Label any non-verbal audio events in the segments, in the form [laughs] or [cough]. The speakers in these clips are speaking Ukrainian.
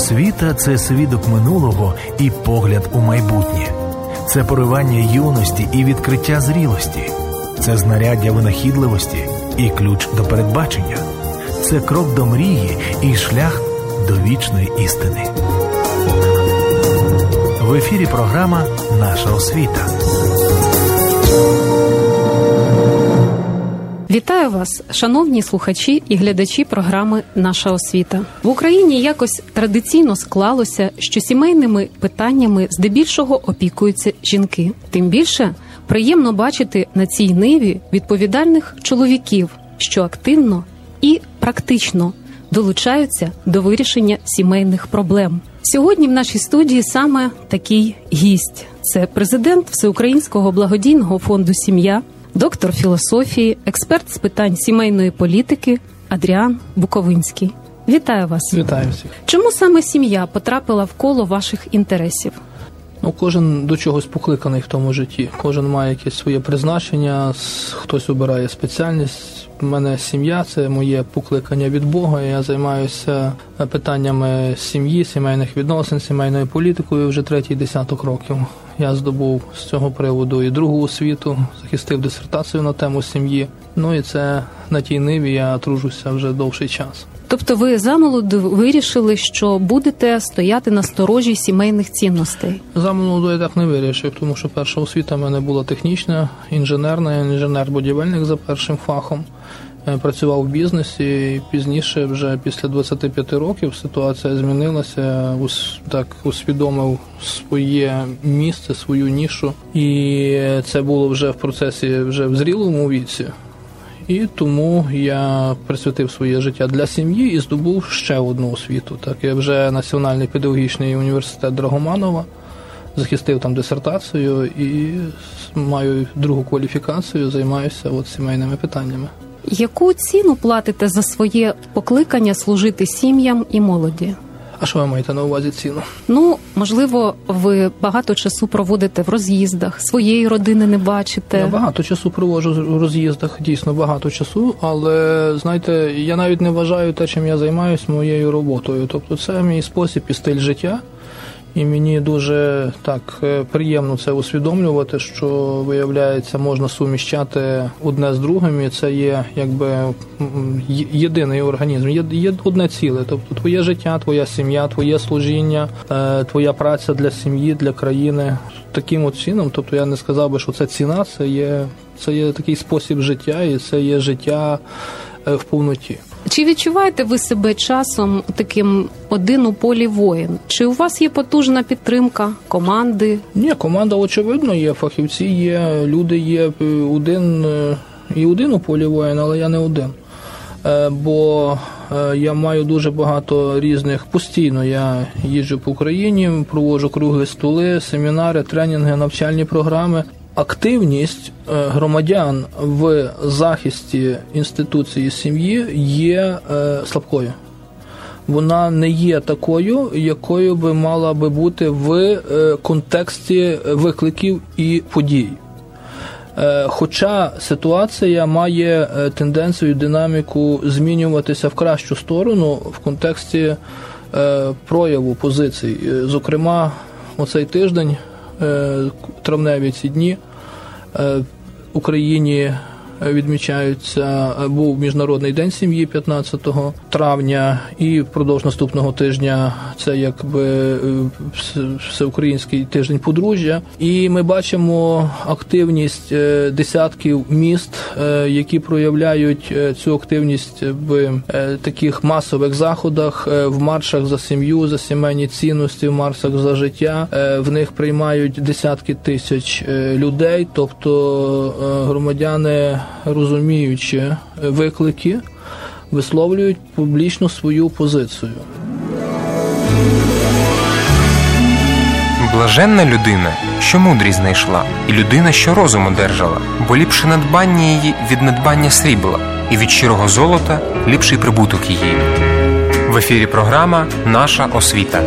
Освіта це свідок минулого і погляд у майбутнє, це поривання юності і відкриття зрілості, це знаряддя винахідливості і ключ до передбачення, це крок до мрії і шлях до вічної істини. В ефірі програма Наша освіта. Вітаю вас, шановні слухачі і глядачі програми Наша освіта в Україні. Якось традиційно склалося, що сімейними питаннями здебільшого опікуються жінки. Тим більше приємно бачити на цій ниві відповідальних чоловіків, що активно і практично долучаються до вирішення сімейних проблем. Сьогодні в нашій студії саме такий гість: це президент Всеукраїнського благодійного фонду Сім'я доктор філософії, експерт з питань сімейної політики Адріан Буковинський. Вітаю вас! Вітаю всіх! Чому саме сім'я потрапила в коло ваших інтересів? Ну, кожен до чогось покликаний в тому житті. Кожен має якесь своє призначення, хтось обирає спеціальність. У мене сім'я це моє покликання від Бога. Я займаюся питаннями сім'ї, сімейних відносин, сімейною політикою вже третій десяток років. Я здобув з цього приводу і другу освіту, захистив дисертацію на тему сім'ї. Ну і це на тій ниві я тружуся вже довший час. Тобто, ви замолоду вирішили, що будете стояти на сторожі сімейних цінностей? Замолоду я так не вирішив, тому що перша освіта в мене була технічна, інженерна, я інженер-будівельник за першим фахом. Е, працював в бізнесі і пізніше, вже після 25 років, ситуація змінилася. так усвідомив своє місце, свою нішу, і це було вже в процесі, вже в зрілому віці. І тому я присвятив своє життя для сім'ї і здобув ще одну освіту. Так я вже Національний педагогічний університет Драгоманова захистив там дисертацію і маю другу кваліфікацію, займаюся от сімейними питаннями. Яку ціну платите за своє покликання служити сім'ям і молоді? А що ви маєте на увазі ціну? Ну можливо, ви багато часу проводите в роз'їздах, своєї родини не бачите. Я багато часу проводжу в роз'їздах, дійсно багато часу. Але знаєте, я навіть не вважаю те, чим я займаюся моєю роботою. Тобто, це мій спосіб і стиль життя. І мені дуже так е, приємно це усвідомлювати, що виявляється, можна суміщати одне з другим, і це є якби єдиний організм, є, одне ціле. Тобто твоє життя, твоя сім'я, твоє служіння, е, твоя праця для сім'ї, для країни. Таким от чином, тобто я не сказав би, що це ціна, це є, це є такий спосіб життя, і це є життя е, в повноті. Чи відчуваєте ви себе часом таким один у полі воїн? Чи у вас є потужна підтримка команди? Ні, команда очевидно є. Фахівці є, люди є е, один е, і один у полі воїн, але я не один. Е, бо я маю дуже багато різних постійно. Я їжджу по Україні, проводжу круглі столи, семінари, тренінги, навчальні програми активність е, громадян в захисті інституції сім'ї є е, слабкою. Вона не є такою, якою би мала би бути в е, контексті викликів і подій. Хоча ситуація має тенденцію динаміку змінюватися в кращу сторону в контексті прояву позицій. Зокрема, оцей тиждень, травневі ці дні, Україні відмічаються був міжнародний день сім'ї 15 травня, і впродовж наступного тижня це якби е, всеукраїнський тиждень подружжя. І ми бачимо активність е, десятків міст, е, які проявляють цю активність в таких масових заходах, в маршах за сім'ю, за сімейні цінності, в маршах за життя. В них приймають десятки тисяч людей, тобто громадяни розуміючи виклики, висловлюють публічно свою позицію. Блаженна людина, що мудрість знайшла, і людина, що розум одержала, бо ліпше надбання її від надбання срібла, і від щирого золота ліпший прибуток її. В ефірі програма Наша освіта.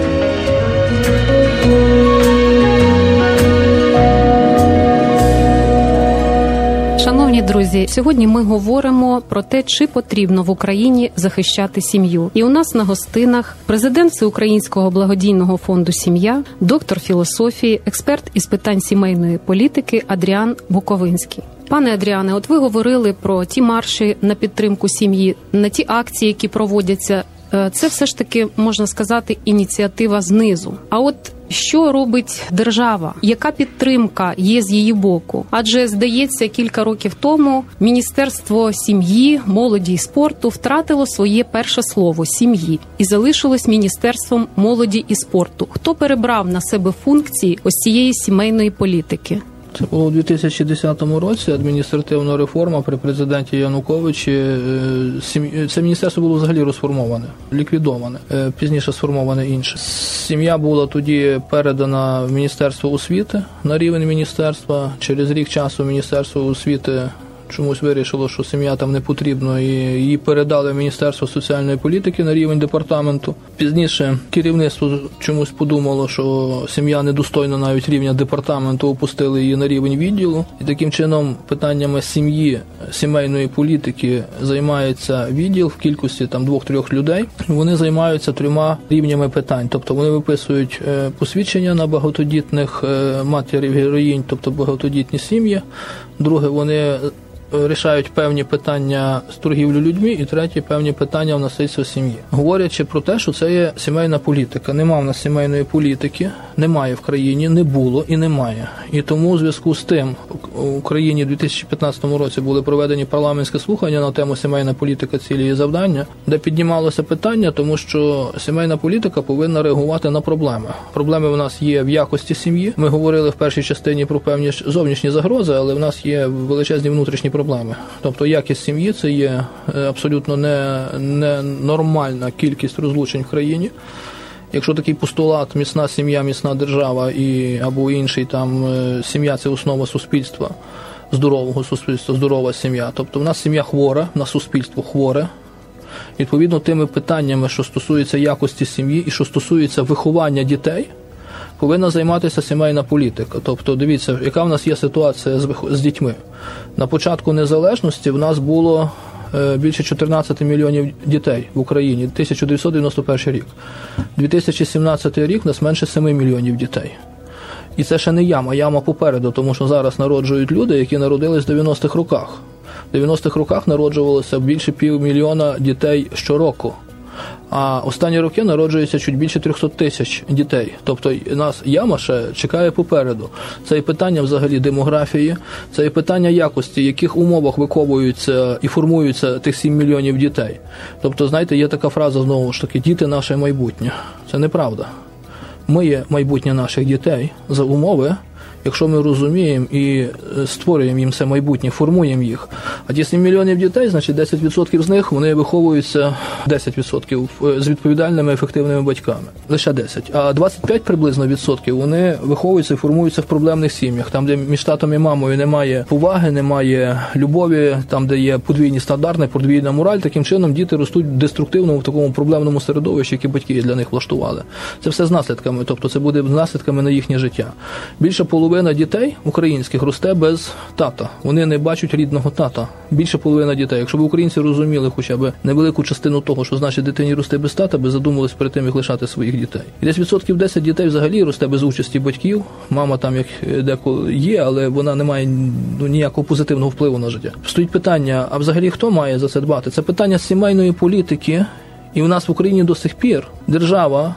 Шановні друзі, сьогодні ми говоримо про те, чи потрібно в Україні захищати сім'ю. І у нас на гостинах президент Всеукраїнського благодійного фонду Сім'я, доктор філософії, експерт із питань сімейної політики Адріан Буковинський. Пане Адріане, от ви говорили про ті марші на підтримку сім'ї, на ті акції, які проводяться. Е, це все ж таки можна сказати ініціатива знизу. А от що робить держава? Яка підтримка є з її боку? Адже здається, кілька років тому міністерство сім'ї, молоді і спорту втратило своє перше слово сім'ї і залишилось міністерством молоді і спорту. Хто перебрав на себе функції ось цієї сімейної політики? Це було у 2010 році адміністративна реформа при президенті Януковичі. Е, це міністерство було взагалі розформоване, ліквідоване. Е, пізніше сформоване інше. Сім'я була тоді передана в міністерство освіти на рівень міністерства. Через рік часу міністерство освіти чомусь вирішило, що сім'я там не потрібна, і її передали в Міністерство соціальної політики на рівень департаменту. Пізніше керівництво чомусь подумало, що сім'я недостойна навіть рівня департаменту, опустили її на рівень відділу. І таким чином питаннями сім'ї, сімейної політики займається відділ в кількості там двох-трьох людей. Вони займаються трьома рівнями питань, тобто вони виписують е, посвідчення на багатодітних е, матерів героїнь, тобто багатодітні сім'ї. Друге, вони рішають певні питання з торгівлі людьми, і третє певні питання в насильства сім'ї, говорячи про те, що це є сімейна політика. Нема в нас сімейної політики, немає в країні, не було і немає. І тому у зв'язку з тим в Україні у 2015 році були проведені парламентські слухання на тему сімейна політика, цілі і завдання, де піднімалося питання, тому що сімейна політика повинна реагувати на проблеми. Проблеми в нас є в якості сім'ї. Ми говорили в першій частині про певні зовнішні загрози, але в нас є величезні внутрішні проблеми проблеми. Тобто якість сім'ї це є е, абсолютно не, не нормальна кількість розлучень в країні. Якщо такий постулат міцна сім'я, міцна держава і або інший там е, сім'я це основа суспільства, здорового суспільства, здорова сім'я. Тобто в нас сім'я хвора, на суспільство хворе. Відповідно, тими питаннями, що стосуються якості сім'ї і що стосується виховання дітей повинна займатися сімейна політика. Тобто, дивіться, яка в нас є ситуація з з дітьми. На початку незалежності в нас було е, більше 14 мільйонів дітей в Україні 1991 рік. 2017 рік у нас менше 7 мільйонів дітей. І це ще не яма, яма попереду, тому що зараз народжують люди, які народились в 90-х роках. В 90-х роках народжувалося більше півмільйона дітей щороку. А останні роки народжується чуть більше 300 тисяч дітей. Тобто нас яма ще чекає попереду. Це і питання взагалі демографії, це і питання якості, в яких умовах виховуються і формуються тих 7 мільйонів дітей. Тобто, знаєте, є така фраза знову ж таки діти наше майбутнє. Це неправда. Ми є майбутнє наших дітей за умови. Якщо ми розуміємо і е, створюємо їм це майбутнє, формуємо їх. А ті 7 мільйонів дітей, значить 10% з них вони виховуються 10% е, з відповідальними ефективними батьками. Лише 10. А 25 приблизно відсотків вони виховуються і формуються в проблемних сім'ях, там, де між татом і мамою немає поваги, немає любові, там де є подвійні стандарти, подвійна мораль. Таким чином діти ростуть в деструктивному в такому проблемному середовищі, яке батьки для них влаштували. Це все з наслідками, тобто це буде наслідками на їхнє життя. Більше половини половина дітей українських росте без тата. Вони не бачать рідного тата. Більше половина дітей. Якщо б українці розуміли хоча б невелику частину того, що значить дитині росте без тата, би задумались перед тим, як лишати своїх дітей. І десь відсотків 10 дітей взагалі росте без участі батьків. Мама там як деколи є, але вона не має ну, ніякого позитивного впливу на життя. Стоїть питання: а взагалі хто має за це дбати? Це питання сімейної політики. І у нас в Україні до сих пір держава,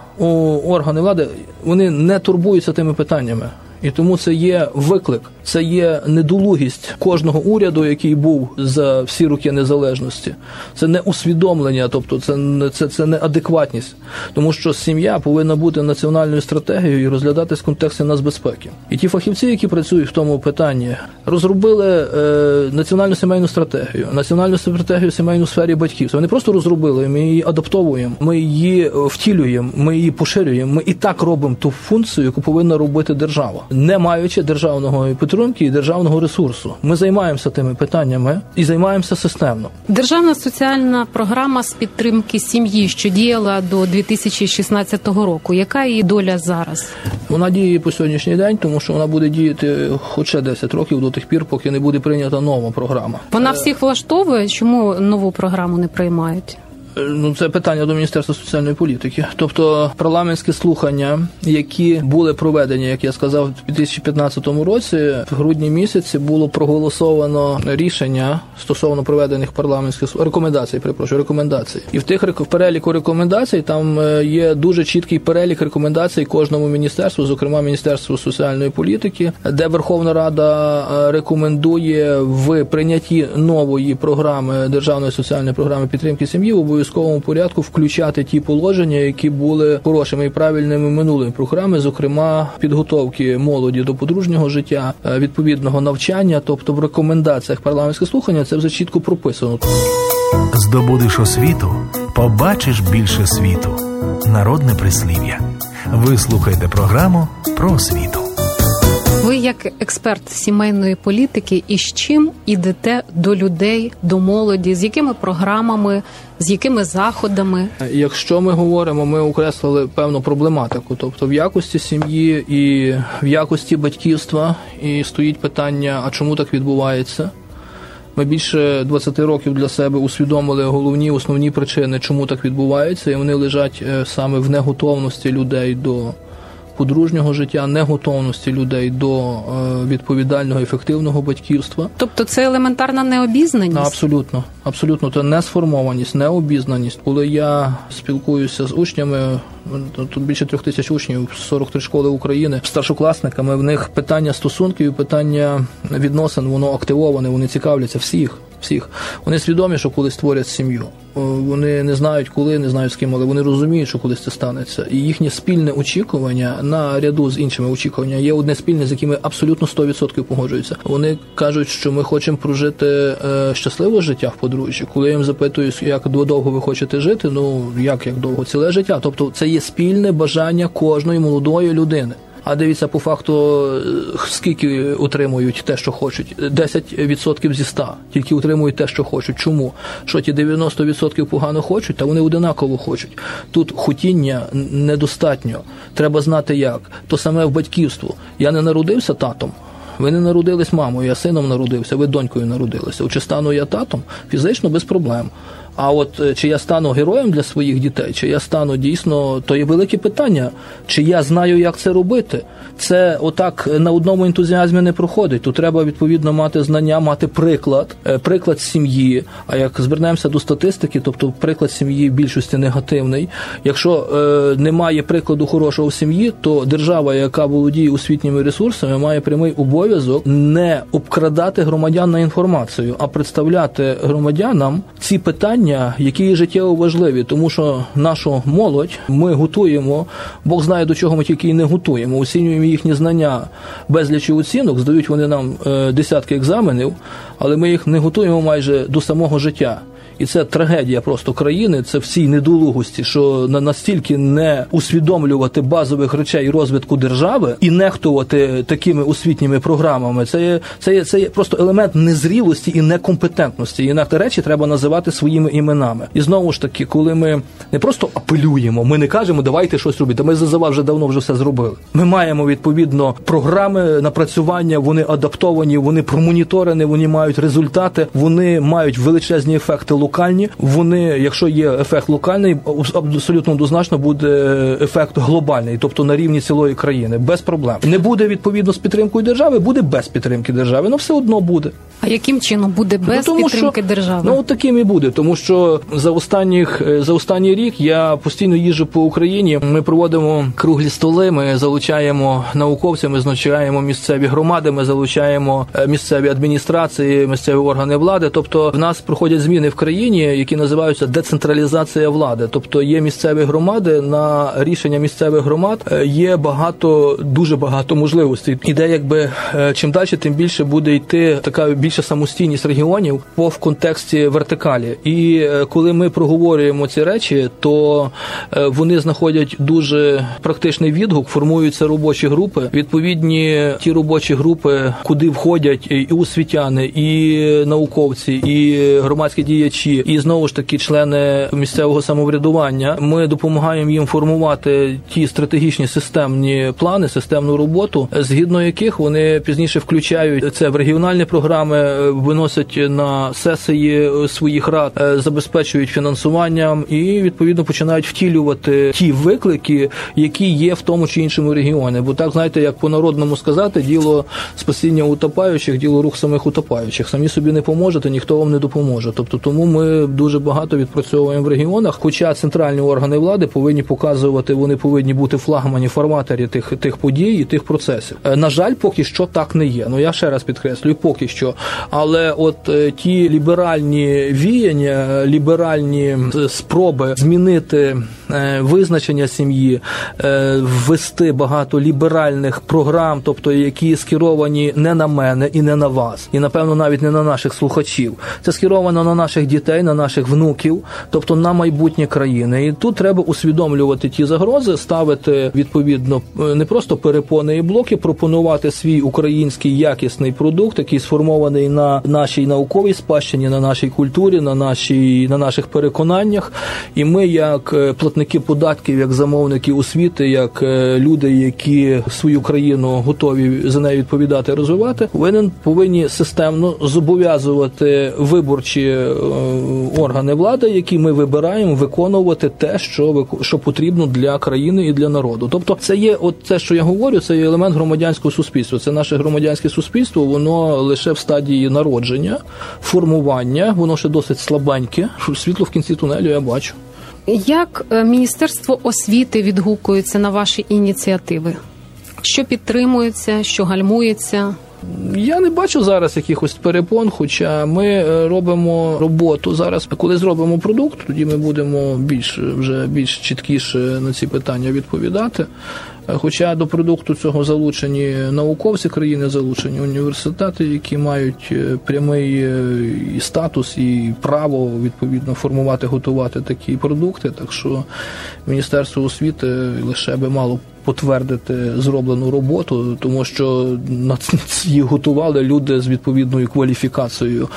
органи влади вони не турбуються тими питаннями. І тому це є виклик, це є недолугість кожного уряду, який був за всі роки незалежності. Це не усвідомлення, тобто це не це, це не адекватність, тому що сім'я повинна бути національною стратегією і розглядатись в контексті нацбезпеки. І ті фахівці, які працюють в тому питанні, розробили е, національну сімейну стратегію, національну стратегію сімейну сфері батьківства. Вони просто розробили. Ми її адаптовуємо, ми її втілюємо, ми її поширюємо. Ми і так робимо ту функцію, яку повинна робити держава. Не маючи державного підтримки і державного ресурсу. Ми займаємося тими питаннями і займаємося системно. Державна соціальна програма з підтримки сім'ї, що діяла до 2016 року. Яка її доля зараз? Вона діє по сьогоднішній день, тому що вона буде діяти хоч ще 10 років до тих пір, поки не буде прийнята нова програма. Вона всіх влаштовує. Чому нову програму не приймають? Ну, це питання до Міністерства соціальної політики. Тобто парламентські слухання, які були проведені, як я сказав, у 2015 році, в грудні місяці було проголосовано рішення стосовно проведених парламентських рекомендацій. Перепрошую, рекомендацій, і в тих в переліку рекомендацій там е, є дуже чіткий перелік рекомендацій кожному міністерству, зокрема Міністерству соціальної політики, де Верховна Рада е, рекомендує в прийнятті нової програми державної соціальної програми підтримки сім'ї обов'язково обов'язковому порядку включати ті положення, які були хорошими і правильними минулими програми, зокрема підготовки молоді до подружнього життя, е, відповідного навчання, тобто в рекомендаціях парламентського слухання, це вже чітко прописано. Здобудеш освіту, побачиш більше світу. Народне прислів'я. Ви слухаєте програму про освіту. Ви як експерт сімейної політики, і з чим ідете до людей, до молоді, з якими програмами, з якими заходами? Якщо ми говоримо, ми окреслили певну проблематику, тобто в якості сім'ї і в якості батьківства, і стоїть питання: а чому так відбувається? Ми більше 20 років для себе усвідомили головні основні причини, чому так відбувається, і вони лежать е, саме в неготовності людей до подружнього життя, неготовності людей до е, відповідального ефективного батьківства. Тобто це елементарна необізнаність? Абсолютно, абсолютно це не сформованість, необізнаність. Коли я спілкуюся з учнями, тут більше трьох тисяч учнів, 43 школи України, старшокласниками в них питання стосунків, питання відносин, воно активоване, вони цікавляться всіх всіх. Вони свідомі, що коли створять сім'ю. Вони не знають, коли, не знають з ким, але вони розуміють, що колись це станеться. І їхнє спільне очікування на ряду з іншими очікуваннями є одне спільне, з якими абсолютно 100% погоджуються. Вони кажуть, що ми хочемо прожити е, щасливе життя в подружжі. Коли я їм запитую, як довго ви хочете жити, ну як як довго ціле життя. Тобто це є спільне бажання кожної молодої людини. А дивіться, по факту, е, скільки утримують те, що хочуть. 10% зі 100. Тільки утримують те, що хочуть. Чому? Що ті 90% погано хочуть, та вони одинаково хочуть. Тут хотіння недостатньо. Треба знати як. То саме в батьківству. Я не народився татом. Ви не народились мамою, я сином народився, ви донькою народилися. Чи стану я татом? Фізично без проблем. А от е, чи я стану героєм для своїх дітей, чи я стану дійсно, то є велике питання, чи я знаю, як це робити. Це отак на одному ентузіазмі не проходить. Тут треба відповідно мати знання, мати приклад, е, приклад сім'ї. А як звернемося до статистики, тобто приклад сім'ї в більшості негативний. Якщо е, немає прикладу хорошого в сім'ї, то держава, яка володіє освітніми ресурсами, має прямий обов'язок не обкрадати громадян на інформацію, а представляти громадянам ці питання питання, які життєво важливі, тому що нашу молодь ми готуємо. Бог знає до чого ми тільки і не готуємо. Оцінюємо їхні знання безлічі оцінок, здають вони нам е, десятки екзаменів, але ми їх не готуємо майже до самого життя. І це трагедія просто країни. Це всій недолугості, що на настільки не усвідомлювати базових речей розвитку держави і нехтувати такими освітніми програмами. Це є це є це є просто елемент незрілості і некомпетентності. І інакше речі треба називати своїми іменами. І знову ж таки, коли ми не просто апелюємо, ми не кажемо, давайте щось робити. Ми за вже давно вже все зробили. Ми маємо відповідно програми напрацювання. Вони адаптовані, вони промоніторені, вони мають результати, вони мають величезні ефекти локальні. Вони, якщо є ефект локальний, абсолютно однозначно буде ефект глобальний, тобто на рівні цілої країни, без проблем. Не буде відповідно з підтримкою держави, буде без підтримки держави. Ну все одно буде. А яким чином буде без ну, тому, підтримки що, держави? Ну от таким і буде, тому що за останніх за останній рік я постійно їжджу по Україні. Ми проводимо круглі столи. Ми залучаємо науковців, ми залучаємо місцеві громади, ми залучаємо е, місцеві адміністрації, місцеві органи влади. Тобто в нас проходять зміни в країні Україні, які називаються децентралізація влади, тобто є місцеві громади на рішення місцевих громад. Е, є багато, дуже багато можливостей. Іде, якби е, чим далі, тим більше буде йти така більша самостійність регіонів по в контексті вертикалі. І е, коли ми проговорюємо ці речі, то вони знаходять дуже практичний відгук, формуються робочі групи. Відповідні ті робочі групи, куди входять і освітяни, і науковці, і громадські діячі, і знову ж таки члени місцевого самоврядування. Ми допомагаємо їм формувати ті стратегічні системні плани, системну роботу, згідно яких вони пізніше включають це в регіональні програми, виносять на сесії своїх рад, забезпечують фінансуванням і відповідно починають втілювати ті виклики, які є в тому чи іншому регіоні. Бо так знаєте, як по народному сказати, діло спасіння утопаючих, діло рух самих утопаючих. Самі собі не поможете, ніхто вам не допоможе. Тобто, тому ми дуже багато відпрацьовуємо в регіонах. Хоча центральні органи влади повинні показувати, вони повинні бути флагмані форматорі тих тих подій і тих процесів. Е, на жаль, поки що так не є. Ну я ще раз підкреслюю, поки що. Але от е, ті ліберальні віяння, ліберальні спроби змінити е, визначення сім'ї, ввести багато ліберальних програм, тобто які скеровані не на мене і не на вас, і напевно навіть не на наших слухачів. Це скеровано на наших дітей, на наших внуків, тобто на майбутнє країни. І тут треба усвідомлювати ті загрози, ставити відповідно не просто перепони і блоки, пропонувати свій український якісний продукт, який сформований на нашій науковій спадщині, на нашій культурі, на нашій на наших переконаннях. І ми, як е, платники податків, як замовники освіти, як е, люди, які свою країну готові за нею відповідати, розвивати, повинен повинні системно зобов'язувати виборчі е, органи влади, які ми вибираємо, виконувати те, що що потрібно для країни і для народу. Тобто, це є, от те, що я говорю, це є елемент громадянського суспільства. Це наше громадянське суспільство, воно лише в стадії народження, формування, воно ще досить слабеньке. Світло в кінці тунелю я бачу. Як е, міністерство освіти відгукується на ваші ініціативи? Що підтримується, що гальмується? Я не бачу зараз якихось перепон, хоча ми е, робимо роботу зараз. Коли зробимо продукт, тоді ми будемо більш вже більш чіткіше на ці питання відповідати. Е, хоча до продукту цього залучені науковці країни, залучені університети, які мають е, прямий і статус і право відповідно формувати, готувати такі продукти. Так що Міністерство освіти лише би мало потвердити зроблену роботу, тому що [laughs] її готували люди з відповідною кваліфікацією.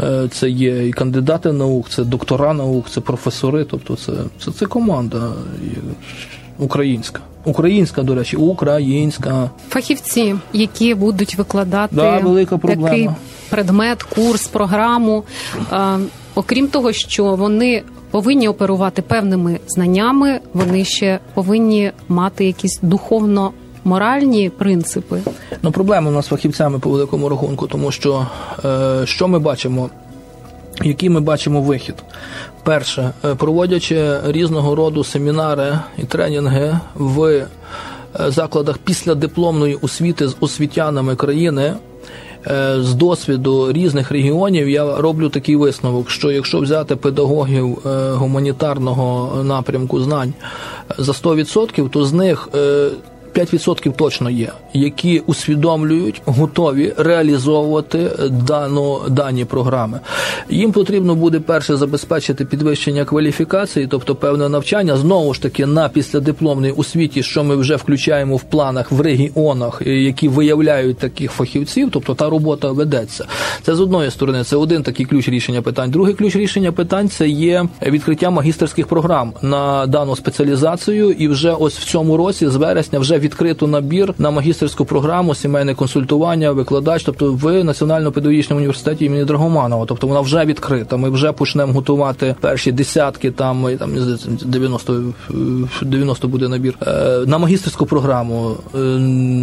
Е, це є і кандидати наук, це доктора наук, це професори. Тобто, це це, це команда українська. Українська, до речі, українська фахівці, які будуть викладати да, велика проблема. такий предмет, курс, програму. А, окрім того, що вони повинні оперувати певними знаннями, вони ще повинні мати якісь духовно. Моральні принципи ну проблема у нас фахівцями по великому рахунку, тому що е, що ми бачимо, який ми бачимо вихід. Перше, е, проводячи різного роду семінари і тренінги в е, закладах після дипломної освіти з освітянами країни. Е, з досвіду різних регіонів я роблю такий висновок, що якщо взяти педагогів гуманітарного напрямку знань за 100%, то з них 5% точно є, які усвідомлюють, готові реалізовувати дану дані програми. Їм потрібно буде перше забезпечити підвищення кваліфікації, тобто певне навчання, знову ж таки на післядипломній освіті, що ми вже включаємо в планах в регіонах, які виявляють таких фахівців, тобто та робота ведеться. Це з одної сторони, це один такий ключ рішення питань. Другий ключ рішення питань це є відкриття магістерських програм на дану спеціалізацію, і вже ось в цьому році, з вересня, вже відкрито набір на магістерську програму сімейне консультування, викладач, тобто в Національно-педагогічному університеті імені Драгоманова. Тобто вона вже відкрита. Ми вже почнемо готувати перші десятки, там там 90 90 буде набір е, на магістерську програму. Е,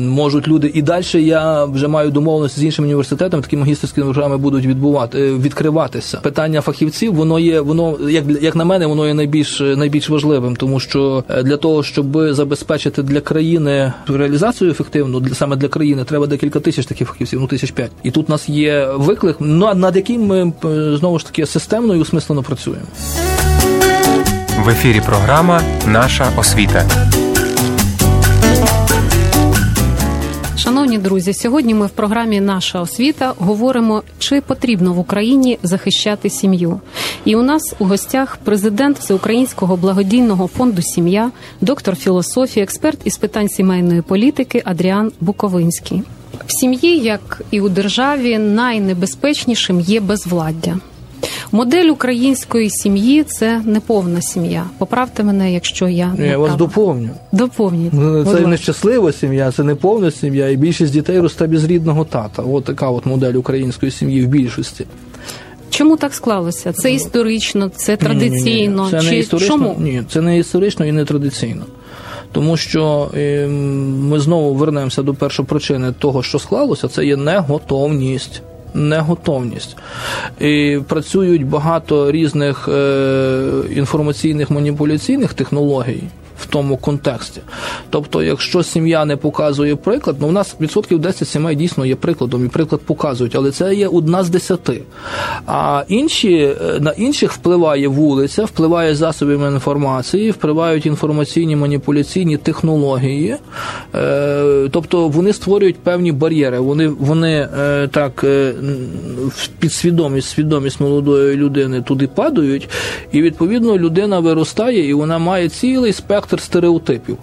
можуть люди і далі. Я вже маю домовленості з іншими університетами. Такі магістерські програми будуть відбувати е, відкриватися. Питання фахівців, воно є, воно як як на мене, воно є найбільш найбільш важливим, тому що для того, щоб забезпечити для країни України реалізацію ефективну для саме для країни треба декілька тисяч таких фахівців, ну тисяч п'ять. І тут у нас є виклик, ну, над яким ми знову ж таки системно і усмислено працюємо. В ефірі програма Наша освіта. Шановні друзі, сьогодні ми в програмі Наша освіта говоримо, чи потрібно в Україні захищати сім'ю. І у нас у гостях президент Всеукраїнського благодійного фонду Сім'я, доктор філософії, експерт із питань сімейної політики Адріан Буковинський. В сім'ї, як і у державі, найнебезпечнішим є безвладдя. Модель української сім'ї це неповна сім'я. Поправте мене, якщо я не я вас доповню. Доповніть. Ну, Це нещаслива сім'я, це не повна сім'я, і більшість дітей росте без рідного тата. От така от модель української сім'ї в більшості. Чому так склалося? Це історично, це традиційно. Ні, ні, ні. Це Чи не історично, чому? ні, це не історично і не традиційно. Тому що е, ми знову вернемося до першопричини того, що склалося, це є неготовність. Неготовність. І працюють багато різних е, інформаційних маніпуляційних технологій тому контексті. Тобто, якщо сім'я не показує приклад, ну у нас відсотків 10 сімей дійсно є прикладом, і приклад показують, але це є одна з десяти. А інші е, на інших впливає вулиця, впливає засобами інформації, впливають інформаційні маніпуляційні технології. Е, тобто вони створюють певні бар'єри. Вони, вони е, так підсвідомість, свідомість молодої людини туди падають, і відповідно людина виростає, і вона має цілий спектр стереотипів.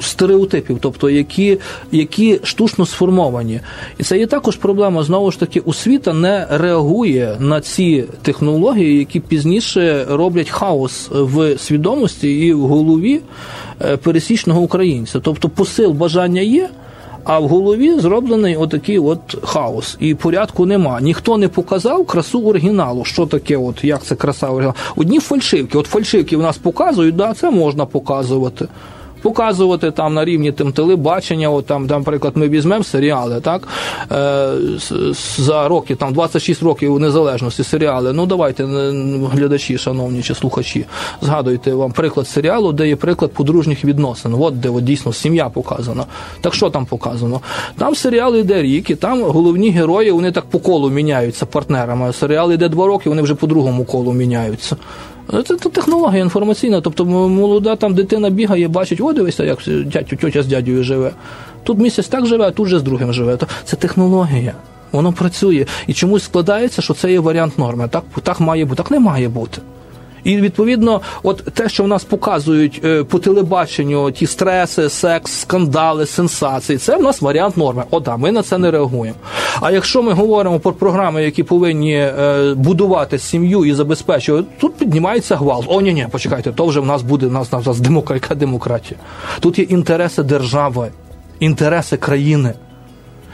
Стереотипів, тобто які, які штучно сформовані, і це є також проблема. Знову ж таки, освіта не реагує на ці технології, які пізніше роблять хаос в свідомості і в голові е, пересічного українця. Тобто, посил бажання є. А в голові зроблений отакий от хаос, і порядку нема. Ніхто не показав красу оригіналу. Що таке, от як це краса оригіналу? Одні фальшивки. От фальшивки в нас показують, да, це можна показувати. Показувати там на рівні там, телебачення, от там, наприклад, ми візьмемо серіали, так е, за роки, там 26 років незалежності серіали. Ну давайте, глядачі, шановні чи слухачі, згадуйте вам приклад серіалу, де є приклад подружніх відносин. От де от, дійсно сім'я показана. Так що там показано? Там серіал йде рік, і там головні герої вони так по колу міняються партнерами. Серіал йде два роки, вони вже по другому колу міняються. Це, то технологія інформаційна, тобто молода там дитина бігає, бачить, о, дивися, як дядь, тьотя з дядю живе. Тут місяць так живе, а тут же з другим живе. То Це технологія. Воно працює. І чомусь складається, що це є варіант норми. Так, так має бути, так не має бути. І відповідно, от те, що в нас показують е, по телебаченню, ті стреси, секс, скандали, сенсації, це в нас варіант норми. О, да, ми на це не реагуємо. А якщо ми говоримо про програми, які повинні е, будувати сім'ю і забезпечувати, тут піднімається гвалт. О, ні, ні, почекайте, то вже в нас буде в нас, в нас демократія, демократія. Тут є інтереси держави, інтереси країни.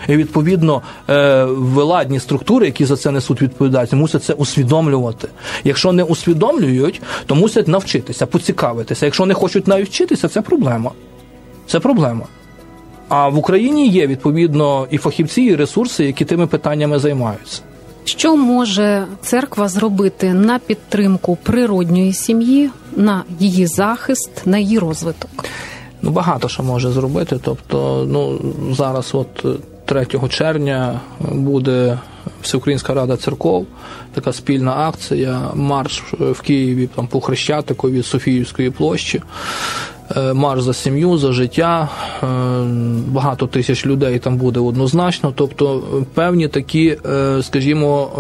І відповідно е, владні структури, які за це несуть відповідальність, мусять це усвідомлювати. Якщо не усвідомлюють, то мусять навчитися, поцікавитися. Якщо не хочуть навіть вчитися, це проблема. Це проблема. А в Україні є відповідно і фахівці, і ресурси, які тими питаннями займаються. Що може церква зробити на підтримку природньої сім'ї, на її захист, на її розвиток? Ну, багато що може зробити. Тобто, ну зараз, от 3 червня, буде Всеукраїнська рада церков, така спільна акція, марш в Києві там по Хрещатику від Софіївської площі. Е, Марш за сім'ю, за життя, Е, багато тисяч людей там буде однозначно. Тобто певні такі, е, скажімо,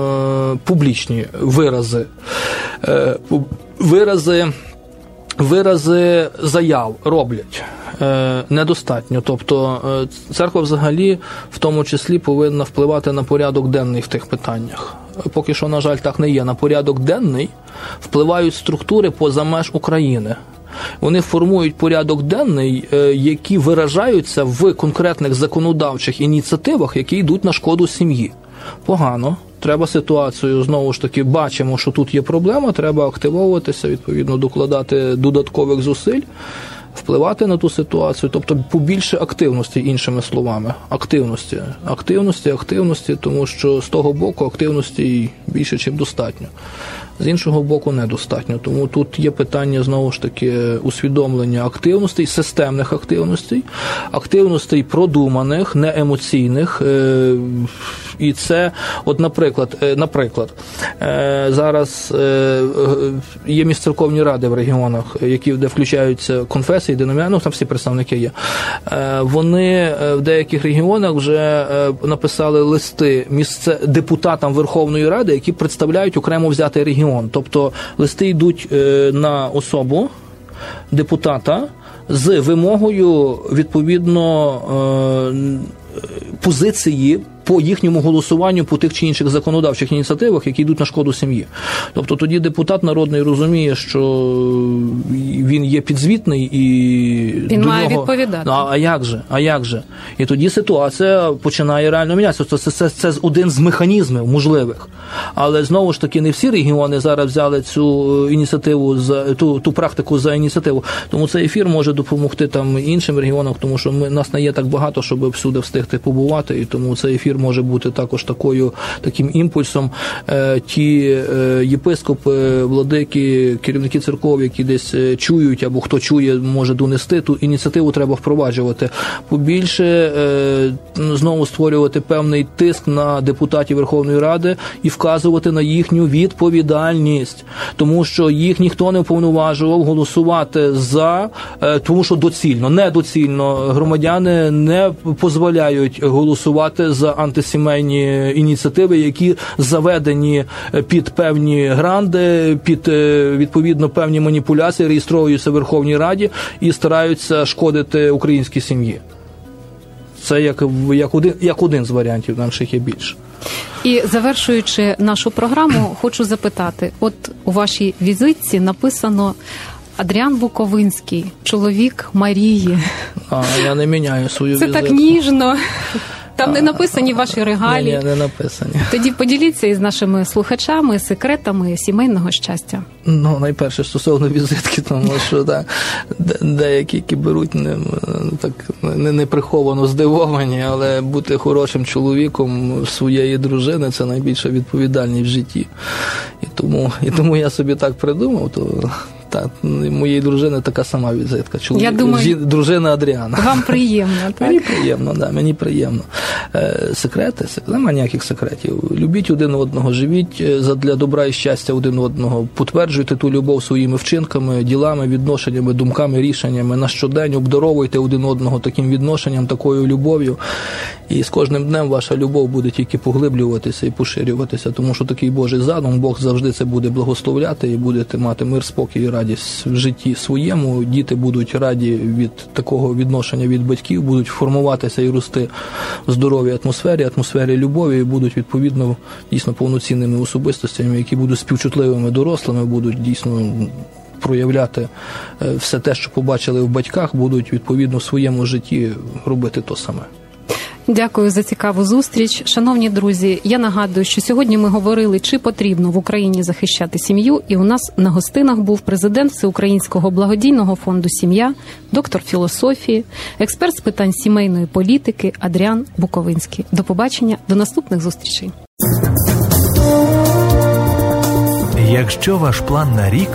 публічні вирази. Вирази вирази заяв роблять е, недостатньо. Тобто е, церква взагалі в тому числі повинна впливати на порядок денний в тих питаннях. Поки що, на жаль, так не є. На порядок денний впливають структури поза меж України. Вони формують порядок денний, е, які виражаються в конкретних законодавчих ініціативах, які йдуть на шкоду сім'ї. Погано. Треба ситуацію знову ж таки бачимо, що тут є проблема. Треба активовуватися, відповідно, докладати додаткових зусиль впливати на ту ситуацію, тобто побільше активності, іншими словами, активності, активності, активності, тому що з того боку активності більше, ніж достатньо. З іншого боку, недостатньо. Тому тут є питання знову ж таки усвідомлення активностей, системних активностей, активностей продуманих, неемоційних. Е, і це, от, наприклад, е, наприклад, е, зараз є місцерковні ради в регіонах, які де включаються конфесії, динаміани, ну там всі представники є. Вони в деяких регіонах вже написали листи місце депутатам Верховної Ради, які представляють окремо взятий регіон. Тобто листи йдуть е, на особу депутата з вимогою відповідно е, позиції по їхньому голосуванню по тих чи інших законодавчих ініціативах, які йдуть на шкоду сім'ї. Тобто тоді депутат народний розуміє, що він є підзвітний і він до має нього... відповідати. А, а як же? А як же? І тоді ситуація починає реально мінятися. Це, це, це, це один з механізмів можливих. Але знову ж таки не всі регіони зараз взяли цю ініціативу за ту ту практику за ініціативу. Тому цей ефір може допомогти там іншим регіонам, тому що ми нас не є так багато, щоб всюди встигти побувати, і тому цей ефір може бути також такою таким імпульсом. Е, ті е, єпископи, владики, керівники церков, які десь е, чують або хто чує, може донести ту ініціативу, треба впроваджувати. Побільше знову створювати певний тиск на депутатів Верховної Ради і вказувати на їхню відповідальність, тому що їх ніхто не уповноважував голосувати за тому, що доцільно, недоцільно громадяни не дозволяють голосувати за антисімейні ініціативи, які заведені е, під певні гранди, під е, відповідно певні маніпуляції, реєструються в Верховній Раді і стараються шкодити українській сім'ї. Це як як один як один з варіантів, нам ще є більше. І завершуючи нашу програму, [clears throat] хочу запитати: от у вашій візитці написано Адріан Буковинський, чоловік Марії. А я не міняю свою Це візитку. так ніжно. [laughs] Там не написані ваші регалії. Ні, не написані. Тоді поділіться із нашими слухачами секретами сімейного щастя. Ну, найперше стосовно візитки, тому що да, деякі, які беруть не так не, не приховано здивовані, але бути хорошим чоловіком своєї дружини це найбільша відповідальність в житті. І тому, і тому я собі так придумав, то так, моєї дружини така сама візитка. Чоловік, Я думаю, дружина Адріана. Вам приємно, [laughs] так? Мені приємно, да, мені приємно. Е, секрети, немає ніяких секретів. Любіть один одного, живіть е, для добра і щастя один одного, потверджуйте ту любов своїми вчинками, ділами, відношеннями, думками, рішеннями. На щодень обдаровуйте один одного таким відношенням, такою любов'ю. І з кожним днем ваша любов буде тільки поглиблюватися і поширюватися, тому що такий Божий задум, Бог завжди це буде благословляти і будете мати мир, спокій і радість в житті своєму. Діти будуть раді від такого відношення від батьків, будуть формуватися і рости в здоровій атмосфері, атмосфері любові, і будуть відповідно дійсно повноцінними особистостями, які будуть співчутливими дорослими, будуть дійсно. Проявляти е, все те, що побачили в батьках, будуть відповідно в своєму житті робити то саме. Дякую за цікаву зустріч. Шановні друзі, я нагадую, що сьогодні ми говорили, чи потрібно в Україні захищати сім'ю. І у нас на гостинах був президент Всеукраїнського благодійного фонду Сім'я, доктор філософії, експерт з питань сімейної політики Адріан Буковинський. До побачення, до наступних зустрічей. Якщо ваш план на рік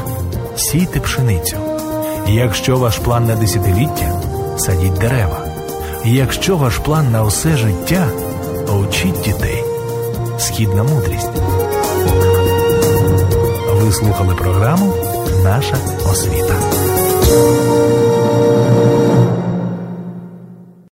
сійте пшеницю. Якщо ваш план на десятиліття садіть дерева. Якщо ваш план на усе життя, учіть дітей. Східна мудрість. Ви слухали програму Наша освіта.